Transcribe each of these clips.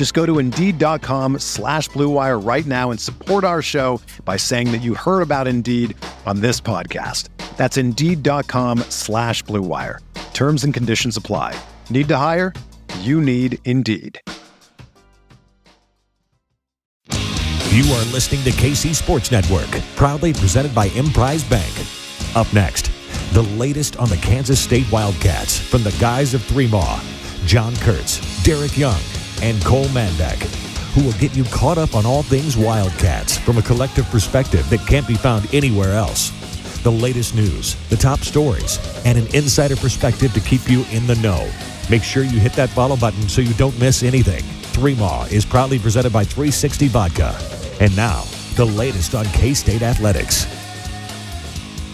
Just go to Indeed.com slash BlueWire right now and support our show by saying that you heard about Indeed on this podcast. That's Indeed.com slash BlueWire. Terms and conditions apply. Need to hire? You need Indeed. You are listening to KC Sports Network, proudly presented by Emprise Bank. Up next, the latest on the Kansas State Wildcats from the guys of Three Maw, John Kurtz, Derek Young, and Cole Manbeck, who will get you caught up on all things Wildcats from a collective perspective that can't be found anywhere else. The latest news, the top stories, and an insider perspective to keep you in the know. Make sure you hit that follow button so you don't miss anything. Three Maw is proudly presented by 360 Vodka. And now, the latest on K State Athletics.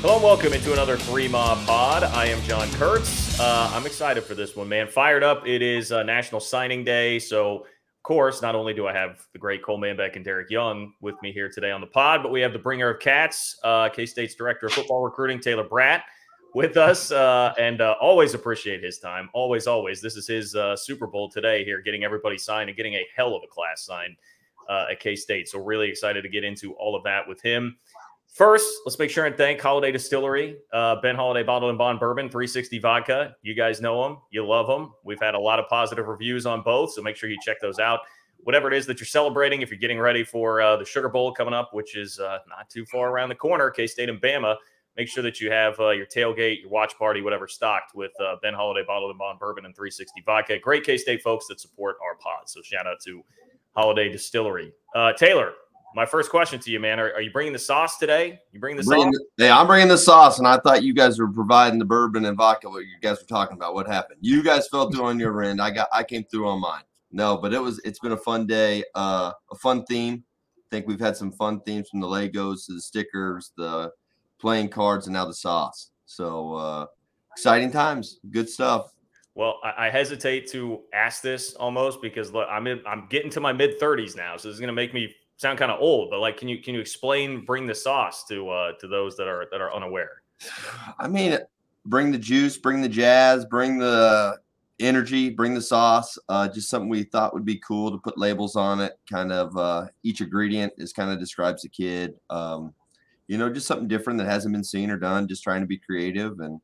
Hello and welcome into another Three Mob Pod. I am John Kurtz. Uh, I'm excited for this one, man. Fired up. It is uh, National Signing Day. So, of course, not only do I have the great Cole Manbeck and Derek Young with me here today on the pod, but we have the bringer of cats, uh, K State's director of football recruiting, Taylor Braet, with us. Uh, and uh, always appreciate his time. Always, always. This is his uh, Super Bowl today here, getting everybody signed and getting a hell of a class signed at K State. So, really excited to get into all of that with him. First, let's make sure and thank Holladay Distillery, uh, Ben Holladay Bottled and Bond Bourbon, 360 Vodka. You guys know them, you love them. We've had a lot of positive reviews on both, so make sure you check those out. Whatever it is that you're celebrating, if you're getting ready for uh, the Sugar Bowl coming up, which is uh, not too far around the corner, K State and Bama, make sure that you have uh, your tailgate, your watch party, whatever stocked with uh, Ben Holladay Bottled and Bond Bourbon and 360 Vodka. Great K State folks that support our pod. So shout out to Holladay Distillery. Uh, Taylor, my first question to you, man, are, are you bringing the sauce today? You bringing the Bringing sauce? yeah, I'm bringing the sauce, and I thought you guys were providing the bourbon and vodka. What you guys were talking about? What happened? You guys fell through on your end. I got, I came through on mine. No, but it was, it's been a fun day. Uh, a fun theme. I think we've had some fun themes from the Legos to the stickers, the playing cards, and now the sauce. So uh, exciting times. Good stuff. Well, I, I hesitate to ask this almost because look, I'm in, I'm getting to my mid 30s now, so this is going to make me sound kind of old. But like, can you can you explain bring the sauce to uh, to those that are that are unaware? I mean, bring the juice, bring the jazz, bring the energy, bring the sauce. Uh, just something we thought would be cool to put labels on it. Kind of uh, each ingredient is kind of describes the kid. Um, you know, just something different that hasn't been seen or done. Just trying to be creative and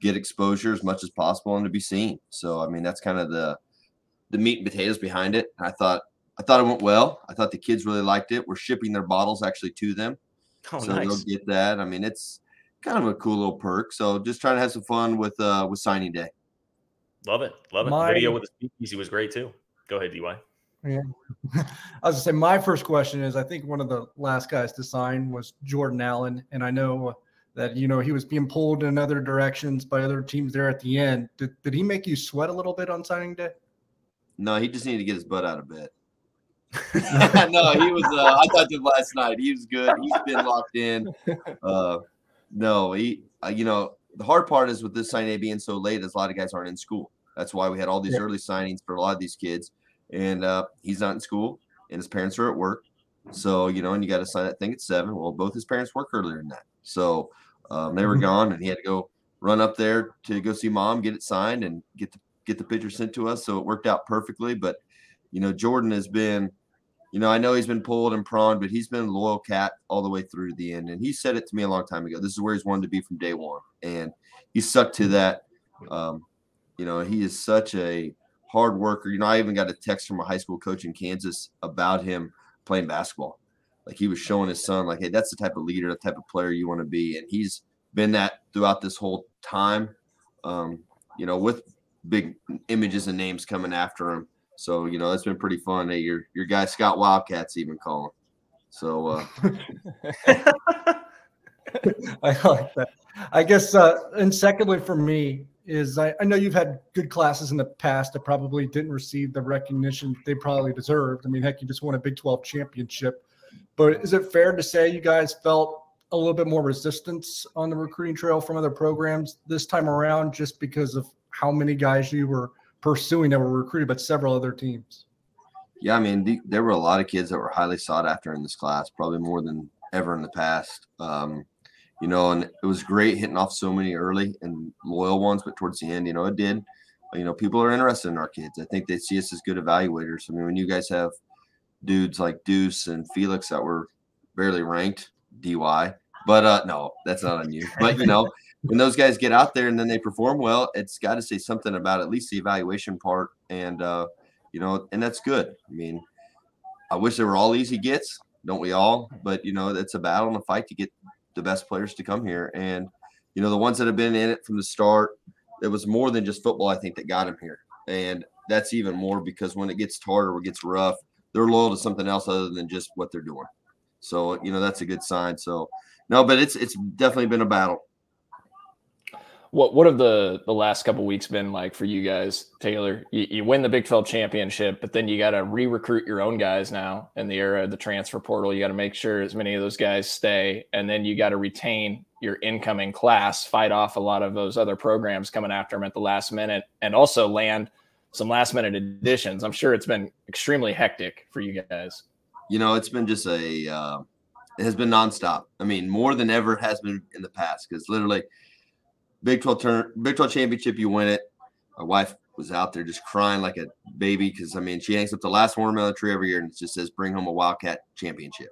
get exposure as much as possible and to be seen. So, I mean, that's kind of the the meat and potatoes behind it. I thought I thought it went well. I thought the kids really liked it. We're shipping their bottles actually to them Oh, so nice. they'll get that. I mean, it's kind of a cool little perk. So just trying to have some fun with uh with signing day. Love it. Love it. My- The video with the speakeasy was great too. Go ahead, DY. Yeah. I was gonna say my first question is I think one of the last guys to sign was Jordan Allen, and I know that you know he was being pulled in other directions by other teams there at the end. Did, did he make you sweat a little bit on signing day? No, he just needed to get his butt out of bed. no, he was. Uh, I talked to him last night. He was good. He's been locked in. Uh, no, he. Uh, you know, the hard part is with this signing being so late, is a lot of guys aren't in school. That's why we had all these Yeah. early signings for a lot of these kids, and uh, he's not in school, and his parents are at work. So you know, and you got to sign that thing at seven. Well, both his parents work earlier than that, so um, they were Mhm. gone, and he had to go run up there to go see mom, get it signed, and get the get the picture sent to us. So it worked out perfectly. But you know, Jordan has been, you know, I know he's been pulled and prawned, but he's been a loyal cat all the way through the end. And he said it to me a long time ago. This is where he's wanted to be from day one, and he stuck to that. Um, you know, he is such a hard worker. You know, I even got a text from a high school coach in Kansas about him playing basketball. Like he was showing his son, like, hey, that's the type of leader, the type of player you want to be. And he's been that throughout this whole time. Um, you know, with big images and names coming after him. So you know, it's been pretty fun. Hey, your your guy Scott Wildcats even calling. So uh, I like that. I guess, uh, and secondly, for me, is I, I, know you've had good classes in the past that probably didn't receive the recognition they probably deserved. I mean, heck, you just won a Big 12 championship. But is it fair to say you guys felt a little bit more resistance on the recruiting trail from other programs this time around just because of how many guys you were pursuing that were recruited by several other teams? Yeah, I mean, the, there were a lot of kids that were highly sought after in this class, probably more than ever in the past. Um, you know, and it was great hitting off so many early and loyal ones, but towards the end, you know, it did. You know, people are interested in our kids. I think they see us as good evaluators. I mean, when you guys have dudes like Deuce and Felix that were barely ranked DY, but uh, no, that's not on you. But you know, when those guys get out there and then they perform well, it's got to say something about at least the evaluation part, and uh, you know, and that's good. I mean, I wish they were all easy gets, don't we all? But you know, it's a battle and a fight to get the best players to come here. And, you know, the ones that have been in it from the start, it was more than just football, I think, that got them here. And that's even more because when it gets harder or gets rough, they're loyal to something else other than just what they're doing. So, you know, that's a good sign. So, no, but it's it's definitely been a battle what what have the the last couple weeks been like for you guys, Taylor? You, you win the Big 12 championship, but then you got to re-recruit your own guys now in the era of the transfer portal. You got to make sure as many of those guys stay, and then you got to retain your incoming class, fight off a lot of those other programs coming after them at the last minute, and also land some last minute additions. I'm sure it's been extremely hectic for you guys. You know, it's been just a uh, it has been nonstop. I mean, more than ever has been in the past because literally Big 12 turn, Big 12 championship, you win it. My wife was out there just crying like a baby because I mean she hangs up the last watermelon tree every year and it just says bring home a Wildcat championship.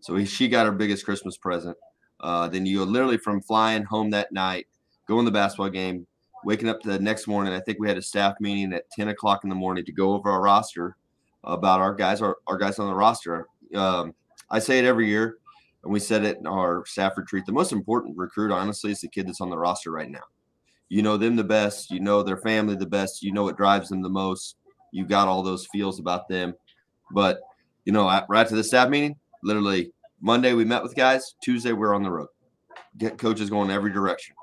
So he, she got her biggest Christmas present. Uh, then you literally from flying home that night, going to the basketball game, waking up the next morning. I think we had a staff meeting at 10 o'clock in the morning to go over our roster about our guys, our, our guys on the roster. Um, I say it every year and we said it in our staff retreat. The most important recruit, honestly, is the kid that's on the roster right now. You know them the best. You know their family the best. You know what drives them the most. You got all those feels about them. But you know, right to the staff meeting, literally Monday we met with guys. Tuesday we're on the road. Get coaches going every direction.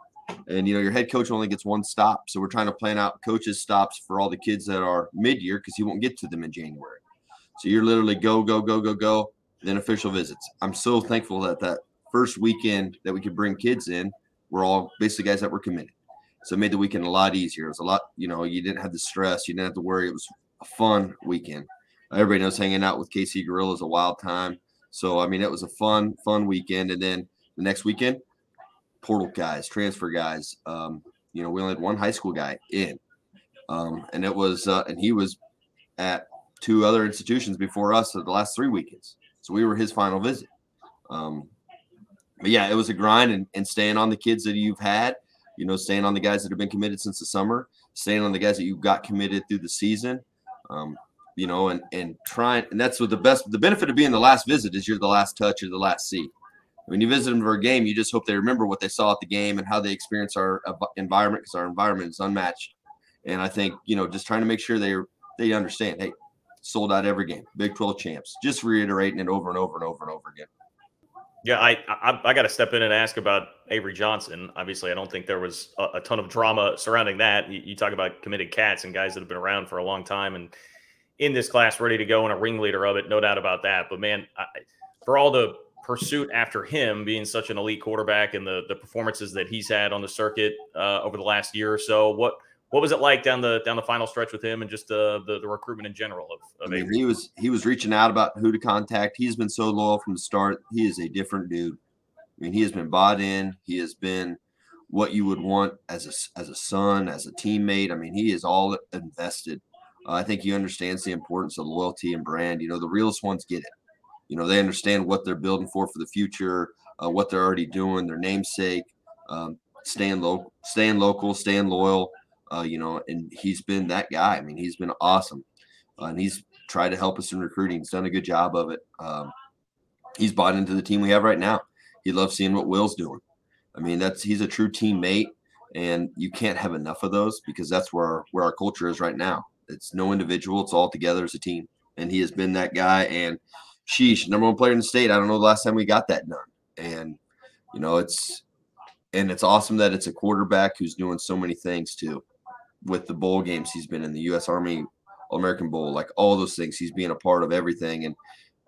And you know, your head coach only gets one stop. So we're trying to plan out coaches stops for all the kids that are mid-year because he won't get to them in January. So you're literally go, go, go, go, go than official visits. I'm so thankful that that first weekend that we could bring kids in, we're all basically guys that were committed. So it made the weekend a lot easier. It was a lot, you know, you didn't have the stress, you didn't have to worry. It was a fun weekend. Everybody knows hanging out with KC Gorilla is a wild time. So I mean, it was a fun, fun weekend. And then the next weekend, portal guys, transfer guys. Um, you know, we only had one high school guy in, um, and it was, uh, and he was at two other institutions before us for the last three weekends. So we were his final visit. Um, but yeah, it was a grind and, and staying on the kids that you've had, you know, staying on the guys that have been committed since the summer, staying on the guys that you got committed through the season. Um, you know, and and trying, and that's what the best, the benefit of being the last visit is you're the last touch or the last seat. When you visit them for a game, you just hope they remember what they saw at the game and how they experience our environment because our environment is unmatched. And I think you know, just trying to make sure they they understand, hey, sold out every game. Big 12 champs. Just reiterating it over and over and over and over again. Yeah, I I, I got to step in and ask about Avery Johnson. Obviously, I don't think there was a, a ton of drama surrounding that. You, you, talk about committed cats and guys that have been around for a long time and in this class, ready to go and a ringleader of it, no doubt about that. But man, I, for all the pursuit after him being such an elite quarterback and the the performances that he's had on the circuit uh, over the last year or so, what what was it like down the down the final stretch with him and just uh, the the recruitment in general of, of I mean, he was he was reaching out about who to contact. He's been so loyal from the start. He is a different dude. I mean, he has been bought in. He has been what you would want as a as a son, as a teammate. I mean, he is all invested. Uh, I think he understands the importance of loyalty and brand. You know, the realest ones get it. You know, they understand what they're building for for the future, uh, what they're already doing, their namesake, um, staying local, staying local, staying loyal. Uh, you know, and he's been that guy. I mean, he's been awesome, uh, and he's tried to help us in recruiting. He's done a good job of it. Um, he's bought into the team we have right now. He loves seeing what Will's doing. I mean, that's he's a true teammate, and you can't have enough of those because that's where where our culture is right now. It's no individual; it's all together as a team, and he has been that guy. And sheesh, number one player in the state. I don't know the last time we got that done, and you know, it's and it's awesome that it's a quarterback who's doing so many things too, with the bowl games he's been in the U.S. Army American Bowl, like all those things. He's being a part of everything, and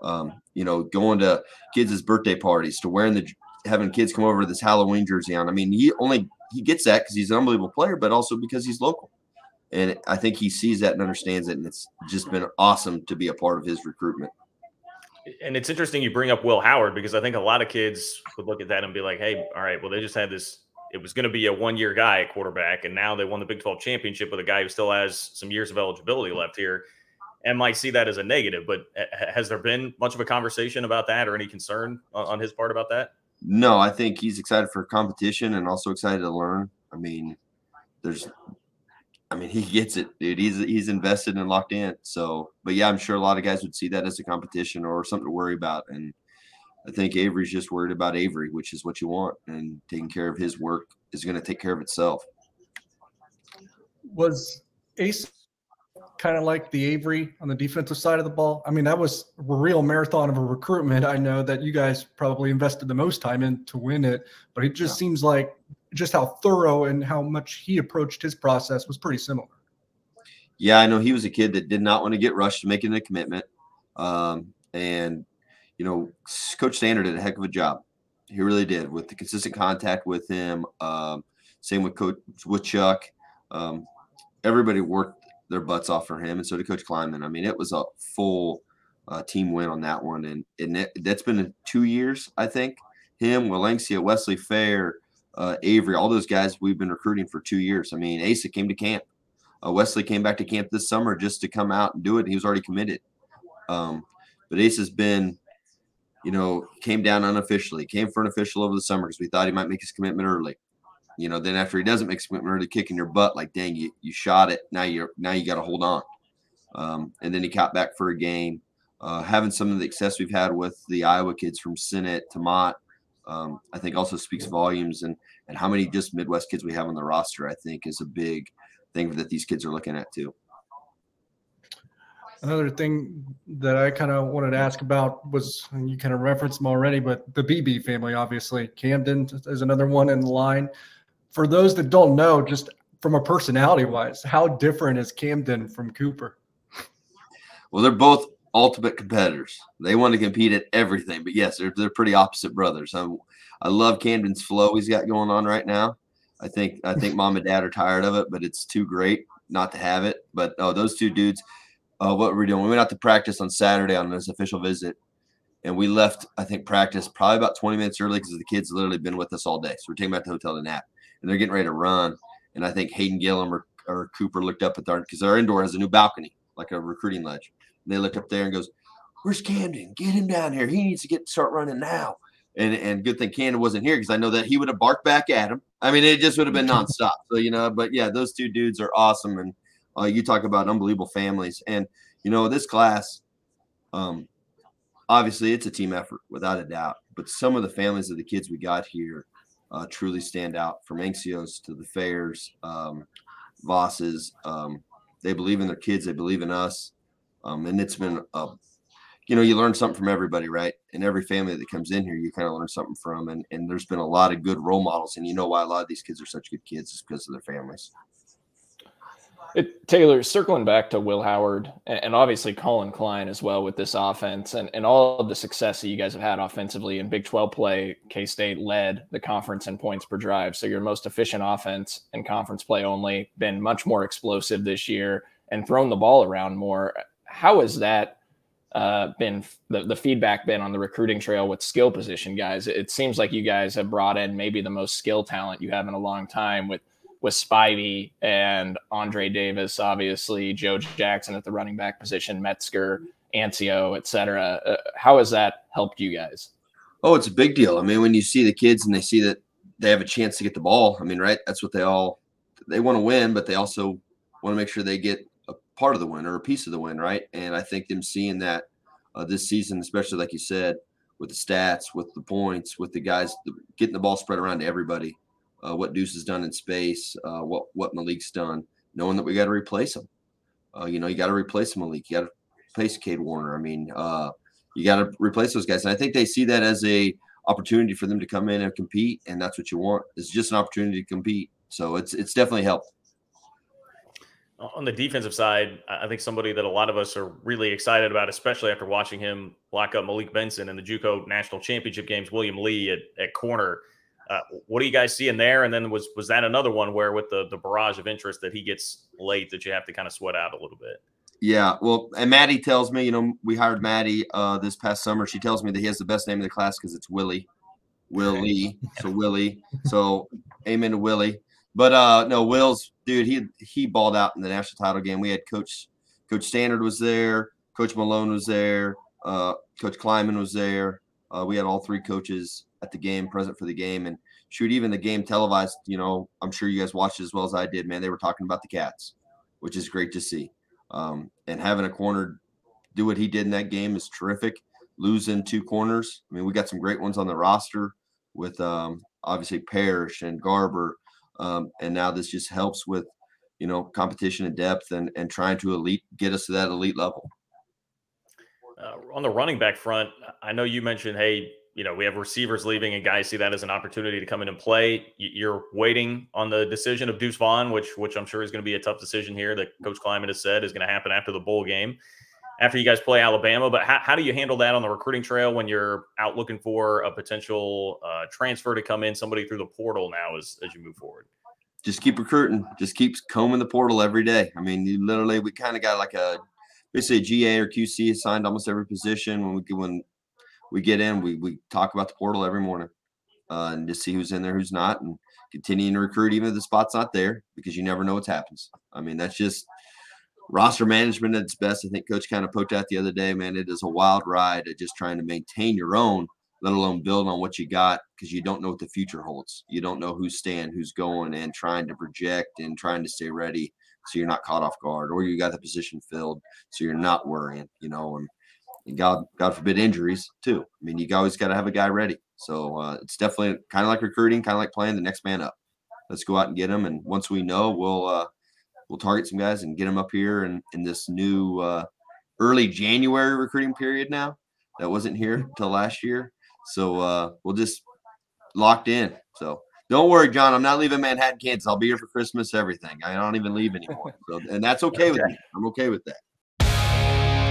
um, you know, going to kids' birthday parties, to wearing the having kids come over this Halloween jersey on. I mean, he only he gets that because he's an unbelievable player, but also because he's local. And I think he sees that and understands it, and it's just been awesome to be a part of his recruitment. And it's interesting you bring up Will Howard because I think a lot of kids would look at that and be like, "Hey, all right, well, they just had this. It was going to be a one-year guy at quarterback, and now they won the Big 12 championship with a guy who still has some years of eligibility left here." And might see that as a negative, but has there been much of a conversation about that or any concern on his part about that? No, I think he's excited for competition and also excited to learn. I mean, there's, I mean, he gets it, dude. He's he's invested and locked in. So, but yeah, I'm sure a lot of guys would see that as a competition or something to worry about. And I think Avery's just worried about Avery, which is what you want, and taking care of his work is going to take care of itself. Was Ace kind of like the Avery on the defensive side of the ball. I mean, that was a real marathon of a recruitment. I know that you guys probably invested the most time in to win it, but it just yeah. seems like just how thorough and how much he approached his process was pretty similar. Yeah, I know he was a kid that did not want to get rushed to making a commitment. Um, and, you know, Coach Standard did a heck of a job. He really did with the consistent contact with him. Um, same with Coach with Chuck. Um, everybody worked their butts off for him, and so did Coach Klieman. I mean, it was a full uh, team win on that one, and and it, that's been two years, I think. Him, Valencia, Wesley Fair, uh, Avery, all those guys we've been recruiting for two years. I mean, Asa came to camp. Uh, Wesley came back to camp this summer just to come out and do it. He was already committed. Um, but Ace has been, you know, came down unofficially, came for an official over the summer because we thought he might make his commitment early you know, then after he doesn't make some really kicking your butt, like dang, you you shot it. Now you're now you got to hold on. Um, and then he caught back for a game. Uh, having some of the success we've had with the Iowa kids from Sinnott to Mott, um, I think also speaks volumes. And and how many just Midwest kids we have on the roster, I think, is a big thing that these kids are looking at too. Another thing that I kind of wanted to ask about was, and you kind of referenced them already, but the Beebe family, obviously. Camden is another one in line for those that don't know, just from a personality wise, how different is Camden from Cooper? Well, they're both ultimate competitors. They want to compete at everything. But yes, they're, they're pretty opposite brothers. I, I love Camden's flow he's got going on right now. I think I think mom and dad are tired of it, but it's too great not to have it. But oh, those two dudes, uh, what we're doing, we went out to practice on Saturday on this official visit, and we left I think practice probably about 20 minutes early because the kids literally been with us all day. So we're taking back to the hotel to nap and they're getting ready to run. And I think Hayden Gillum or, or Cooper looked up at their because our indoor has a new balcony, like a recruiting ledge. And they looked up there and goes, Where's Camden? Get him down here. He needs to get start running now. And and good thing Camden wasn't here because I know that he would have barked back at him. I mean, it just would have been nonstop. So you know, but yeah, those two dudes are awesome. And uh, you talk about unbelievable families. And you know, this class, um, obviously it's a team effort without a doubt. But some of the families of the kids we got here uh, truly stand out from Ancios to the Fairs, um, Vosses. Um, they believe in their kids, they believe in us. Um, and it's been, a, you know, you learn something from everybody, right? And every family that comes in here, you kind of learn something from. And, and there's been a lot of good role models. And you know why a lot of these kids are such good kids is because of their families. It, Taylor, circling back to Will Howard and obviously Colin Klein as well with this offense and, and all of the success that you guys have had offensively in Big 12 play, K State led the conference in points per drive. So your most efficient offense in conference play only, been much more explosive this year and thrown the ball around more. How has that uh, been the, the feedback been on the recruiting trail with skill position guys? It seems like you guys have brought in maybe the most skill talent you have in a long time with with Spivey and Andre Davis, obviously Joe Jackson at the running back position, Metzger, Ancio, et cetera. Uh, how has that helped you guys? Oh, it's a big deal. I mean, when you see the kids and they see that they have a chance to get the ball, I mean, right? That's what they all they want to win, but they also want to make sure they get a part of the win or a piece of the win, right? And I think them seeing that uh, this season, especially like you said, with the stats, with the points, with the guys getting the ball spread around to everybody. Uh, what Deuce has done in space, uh, what what Malik's done, knowing that we got to replace him. Uh, you know, you got to replace Malik. You got to replace Cade Warner. I mean, uh, you got to replace those guys, and I think they see that as a opportunity for them to come in and compete, and that's what you want. It's just an opportunity to compete. So it's it's definitely helped. On the defensive side, I think somebody that a lot of us are really excited about, especially after watching him lock up Malik Benson in the JUCO national championship games, William Lee at, at corner. Uh, what do you guys see in there? And then was was that another one where with the the barrage of interest that he gets late that you have to kind of sweat out a little bit? Yeah, well, and Maddie tells me, you know, we hired Maddie uh, this past summer. She tells me that he has the best name in the class because it's Willie, Willie. So Willie. So amen to Willie. But uh no, Will's dude, he he balled out in the national title game. We had Coach Coach Standard was there, Coach Malone was there, uh, Coach Klieman was there. Uh, we had all three coaches at the game, present for the game, and shoot, even the game televised. You know, I'm sure you guys watched as well as I did. Man, they were talking about the Cats, which is great to see. Um, and having a corner do what he did in that game is terrific. Losing two corners. I mean, we got some great ones on the roster with um, obviously Parrish and Garber um, and now this just helps with, you know, competition and depth and, and trying to elite, get us to that elite level. Uh, on the running back front, I know you mentioned, hey, you know, we have receivers leaving and guys see that as an opportunity to come in and play. You're waiting on the decision of Deuce Vaughn, which which I'm sure is going to be a tough decision here that Coach Klieman has said is going to happen after the bowl game, after you guys play Alabama. But how, how do you handle that on the recruiting trail when you're out looking for a potential uh, transfer to come in, somebody through the portal now as, as you move forward? Just keep recruiting. Just keep combing the portal every day. I mean, you literally, we kind of got like a basically a GA or QC assigned almost every position when we when we get in, we we talk about the portal every morning uh, and just see who's in there, who's not, and continuing to recruit even if the spot's not there because you never know what happens. I mean, that's just roster management at its best. I think Coach kind of poked out the other day, man. It is a wild ride of just trying to maintain your own, let alone build on what you got because you don't know what the future holds. You don't know who's staying, who's going, and trying to project and trying to stay ready so you're not caught off guard or you got the position filled so you're not worrying, you know, and and God, God forbid injuries too. I mean, you always got to have a guy ready. So uh, it's definitely kind of like recruiting, kind of like playing the next man up. Let's go out and get him, And once we know, we'll uh, we'll target some guys and get them up here in, in this new uh, early January recruiting period now that wasn't here till last year. So uh, we'll just locked in. So don't worry, John. I'm not leaving Manhattan, Kansas. I'll be here for Christmas, everything. I don't even leave anymore. So, and that's okay. with me. I'm okay with that.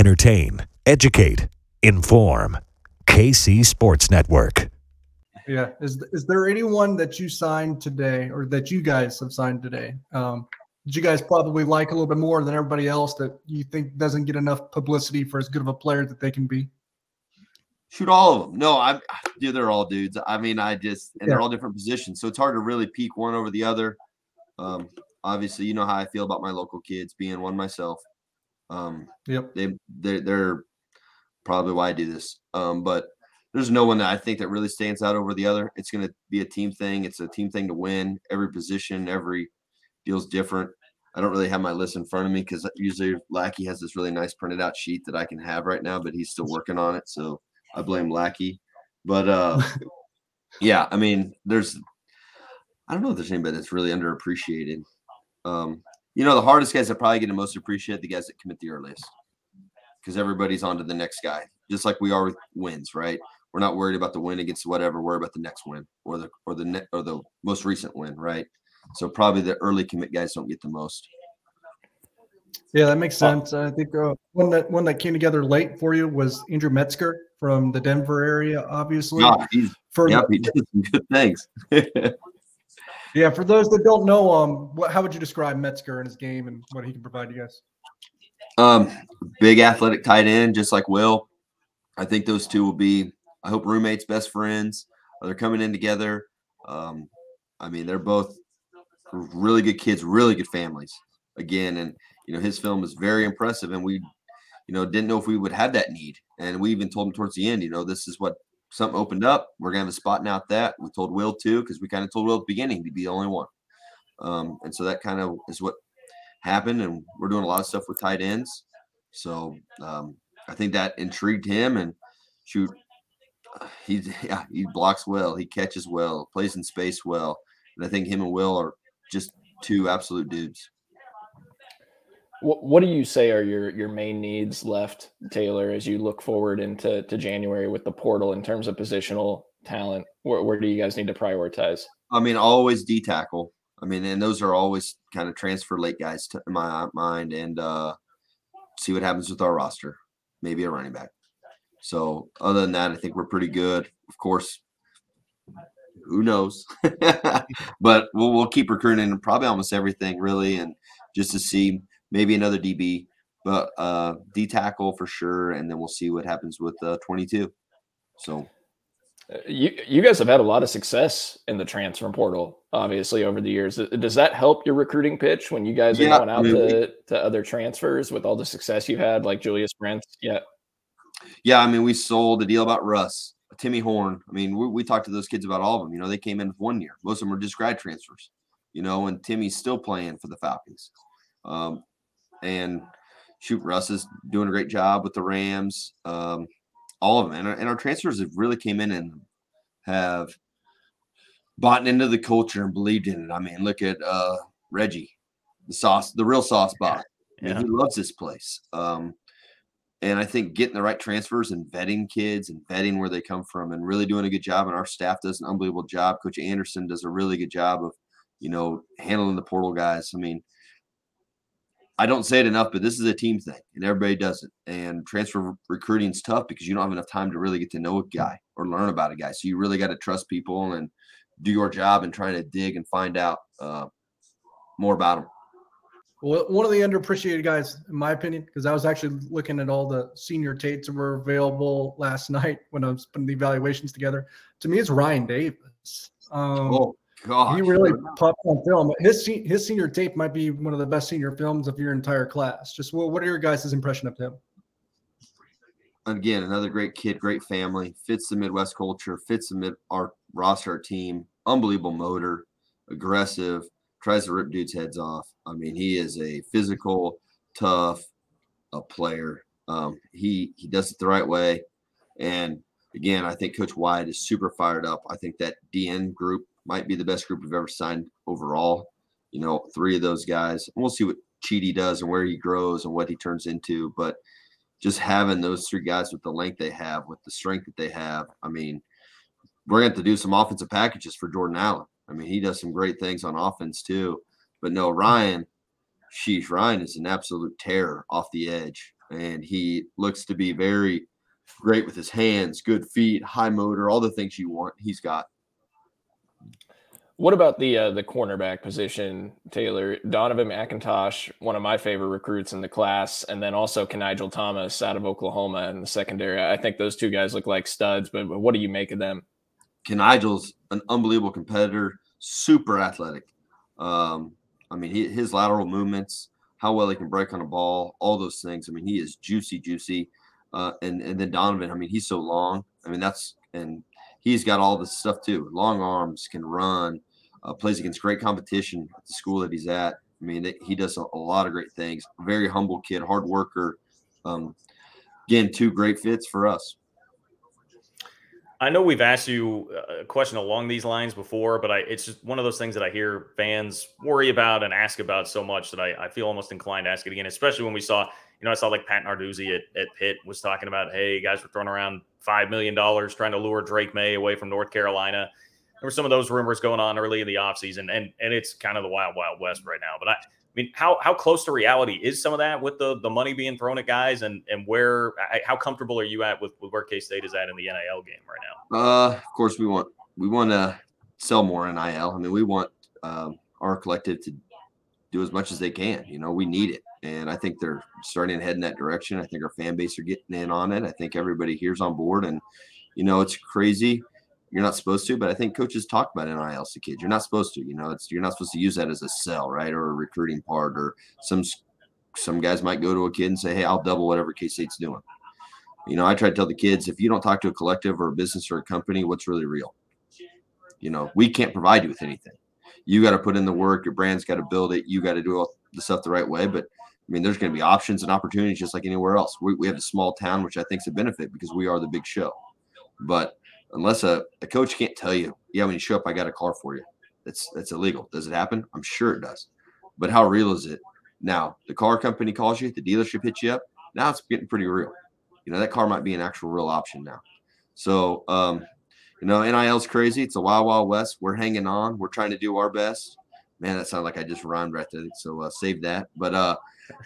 entertain, educate, inform. KC Sports Network. Yeah. Is, is there anyone that you signed today or that you guys have signed today um, did you guys probably like a little bit more than everybody else that you think doesn't get enough publicity for as good of a player that they can be? Shoot all of them. No, I'm dude, they're all dudes. I mean, I just and yeah. they're all different positions. So it's hard to really peak one over the other. Um, obviously, you know how I feel about my local kids being one myself. Um, yep. They they they're probably why I do this. Um, but there's no one that I think that really stands out over the other. It's going to be a team thing. It's a team thing to win. Every position, every deal's different. I don't really have my list in front of me because usually Lackey has this really nice printed out sheet that I can have right now, but he's still working on it. So I blame Lackey. But uh, yeah, I mean, there's I don't know if there's anybody that's really underappreciated. Um, you know, the hardest guys that probably get the most appreciated the guys that commit the earliest because everybody's on to the next guy, just like we are with wins, right? We're not worried about the win against whatever. We're about the next win or the or the ne- or the most recent win, right? So probably the early commit guys don't get the most. Yeah, that makes sense. I think uh, one that one that came together late for you was Andrew Metzger from the Denver area, obviously. He's, for yeah, he did some good things. yeah, for those that don't know, um, what, how would you describe Metzger and his game and what he can provide you guys? Um, big athletic tight end, just like Will. I think those two will be. I hope roommates, best friends. They're coming in together. Um, I mean, they're both really good kids, really good families. Again, and you know his film is very impressive, and we, you know, didn't know if we would have that need, and we even told him towards the end, you know, this is what something opened up. We're gonna have a spot now at that. We told Will too, because we kind of told Will at the beginning to be the only one, um, and so that kind of is what happened, and we're doing a lot of stuff with tight ends. So um, I think that intrigued him, and shoot, he yeah he blocks well, he catches well, plays in space well, and I think him and Will are just two absolute dudes. What, what do you say are your your main needs left, Taylor, as you look forward into to January with the portal in terms of positional talent? Where, where do you guys need to prioritize? I mean, always D tackle. I mean, and those are always kind of transfer late guys to my mind, and uh, see what happens with our roster. Maybe a running back. So other than that, I think we're pretty good. Of course, who knows? but we'll we'll keep recruiting probably almost everything really, and just to see maybe another DB, but uh, D tackle for sure, and then we'll see what happens with uh, 22. So. Uh, you you guys have had a lot of success in the transfer portal, obviously over the years. Does that help your recruiting pitch when you guys are going out to, to other transfers with all the success you've had, like Julius Brents? Yeah, yeah. I mean, we sold the deal about Russ. Timmy Horne. I mean, we, we talked to those kids about all of them. You know, they came in with one year. Most of them were just grad transfers. You know, and Timmy's still playing for the Falcons. Um, and shoot, Russ is doing a great job with the Rams. Um, all of them, and our, and our transfers have really came in and have bought into the culture and believed in it. I mean, look at uh, Reggie, the sauce, the real sauce. I mean, yeah. he loves this place. Um, and I think getting the right transfers and vetting kids and vetting where they come from and really doing a good job. And our staff does an unbelievable job. Coach Anderson does a really good job of, you know, handling the portal guys. I mean, I don't say it enough, but this is a team thing and everybody does it. And transfer recruiting is tough because you don't have enough time to really get to know a guy or learn about a guy. So you really got to trust people and do your job and trying to dig and find out uh, more about them. Well, one of the underappreciated guys, in my opinion, because I was actually looking at all the senior Tates that were available last night when I was putting the evaluations together. To me, it's Ryan Davis. Um, oh, God. He really popped on film. His his senior tape might be one of the best senior films of your entire class. Just what, what are your guys' impression of him? Again, another great kid, great family, fits the Midwest culture, fits the mid our roster, our team. Unbelievable motor, aggressive tries to rip dudes' heads off. I mean, he is a physical, tough, a player. Um, he he does it the right way, and again, I think Coach Wyatt is super fired up. I think that DN group might be the best group we've ever signed overall. You know, three of those guys. We'll see what Cheedy does and where he grows and what he turns into. But just having those three guys with the length they have, with the strength that they have, I mean, we're going to to do some offensive packages for Jordan Allen. I mean, he does some great things on offense too. But no, Ryan, sheesh, Ryan is an absolute terror off the edge. And he looks to be very great with his hands, good feet, high motor, all the things you want. He's got. What about the uh, the cornerback position, Taylor? Donovan McIntosh, one of my favorite recruits in the class, and then also Nigel Thomas out of Oklahoma in the secondary. I think those two guys look like studs, but, but what do you make of them? Nigel's an unbelievable competitor, super athletic. Um, I mean, he, his lateral movements, how well he can break on a ball, all those things. I mean, he is juicy, juicy. Uh, and and then Donovan, I mean, he's so long. I mean, that's and he's got all this stuff too. Long arms, can run, uh, plays against great competition at the school that he's at. I mean, he does a, a lot of great things. Very humble kid, hard worker. Um, again, two great fits for us. I know we've asked you a question along these lines before, but I, it's just one of those things that I hear fans worry about and ask about so much that I, I feel almost inclined to ask it again, especially when we saw, you know, I saw like Pat Narduzzi at, at Pitt was talking about, hey, guys were throwing around $5 million trying to lure Drake Maye away from North Carolina there were some of those rumors going on early in the offseason, and and it's kind of the wild, wild west right now. But I, I mean, how how close to reality is some of that with the the money being thrown at guys, and and where how comfortable are you at with, with where K State is at in the NIL game right now? Uh, of course we want we want to sell more NIL. I mean, we want um, our collective to do as much as they can. You know, we need it, and I think they're starting to head in that direction. I think our fan base are getting in on it. I think everybody here's on board, and you know, it's crazy you're not supposed to, but I think coaches talk about NIL to kids. You're not supposed to, you know, it's you're not supposed to use that as a sell, right? Or a recruiting part, or some some guys might go to a kid and say, Hey, I'll double whatever K State's doing. You know, I try to tell the kids if you don't talk to a collective or a business or a company, what's really real? You know, we can't provide you with anything. You got to put in the work, your brand's got to build it, you got to do all the stuff the right way. But I mean, there's going to be options and opportunities just like anywhere else. We, we have a small town, which I think is a benefit because we are the big show. But unless a, a coach can't tell you, yeah, when you show up, I got a car for you. That's that's illegal. Does it happen? I'm sure it does. But how real is it? Now, the car company calls you, the dealership hits you up. Now it's getting pretty real. You know, that car might be an actual real option now. So, um, you know, NIL's crazy. It's a wild, wild west. We're hanging on. We're trying to do our best. Man, that sounded like I just rhymed right there. So uh, save that. But uh,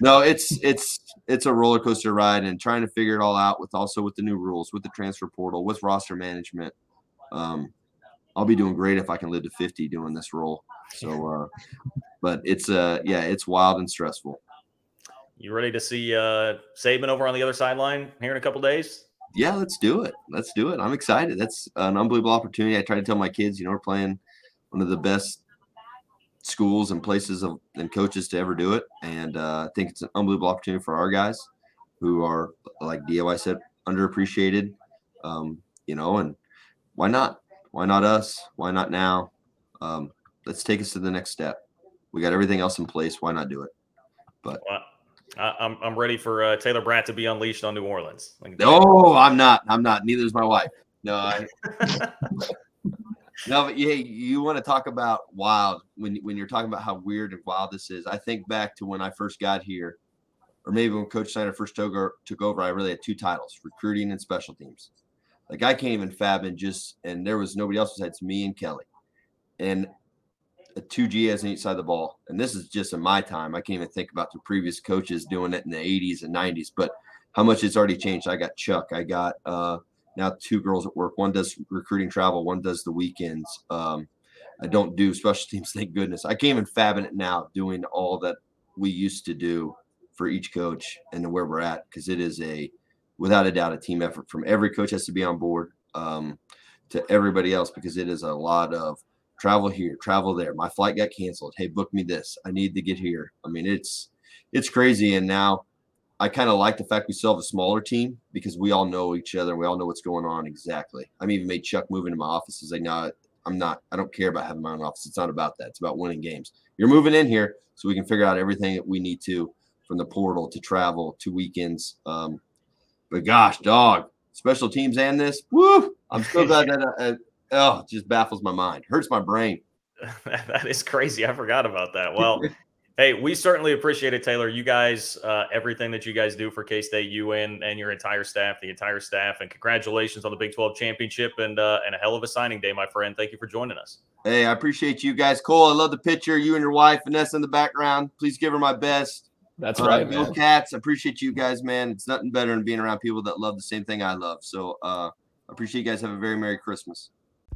no, it's it's it's a roller coaster ride and trying to figure it all out with also with the new rules, with the transfer portal, with roster management. Um, I'll be doing great if I can live to 50 doing this role. So, uh, but it's uh, yeah, it's wild and stressful. You ready to see uh, Saban over on the other sideline here in a couple days? Yeah, let's do it. Let's do it. I'm excited. That's an unbelievable opportunity. I try to tell my kids, you know, we're playing one of the best schools and places of, and coaches to ever do it. And uh, I think it's an unbelievable opportunity for our guys who are, like DOI said, underappreciated. Um, you know, and why not? Why not us? Why not now? Um, let's take us to the next step. We got everything else in place. Why not do it? But well, I'm I'm ready for uh, Taylor Braet to be unleashed on New Orleans. Like, no, I'm not. I'm not. Neither is my wife. No, I, No, but yeah, you want to talk about wild when when you're talking about how weird and wild this is. I think back to when I first got here, or maybe when Coach Snyder first took over, took over. I really had two titles: recruiting and special teams. Like I in fab and just and there was nobody else besides me and Kelly, and a two GS on each side of the ball. And this is just in my time. I can't even think about the previous coaches doing it in the 80s and 90s, but how much it's already changed. I got Chuck. I got uh, now two girls at work. One does recruiting travel, one does the weekends. Um, I don't do special teams, thank goodness. I came in fabbing it now, doing all that we used to do for each coach and where we're at, because it is a, without a doubt, a team effort from every coach has to be on board um, to everybody else, because it is a lot of travel here, travel there. My flight got canceled. Hey, book me this. I need to get here. I mean, it's, it's crazy. And now I kind of like the fact we still have a smaller team because we all know each other. We all know what's going on exactly. I'm even made Chuck move into my office and say, no, I'm not, I don't care about having my own office. It's not about that. It's about winning games. You're moving in here so we can figure out everything that we need to from the portal to travel to weekends. Um, but gosh, dog, special teams and this, woo! I'm so glad that, uh, uh, oh, it just baffles my mind, hurts my brain. that is crazy. I forgot about that. Well, Hey, we certainly appreciate it, Taylor. You guys, uh, everything that you guys do for K State, you and, and your entire staff, the entire staff, and congratulations on the Big 12 championship and uh, and a hell of a signing day, my friend. Thank you for joining us. Hey, I appreciate you guys. Cole, I love the picture. You and your wife, Vanessa, in the background. Please give her my best. That's uh, right, Bill Cats. I appreciate you guys, man. It's nothing better than being around people that love the same thing I love. So uh, I appreciate you guys. Have a very Merry Christmas.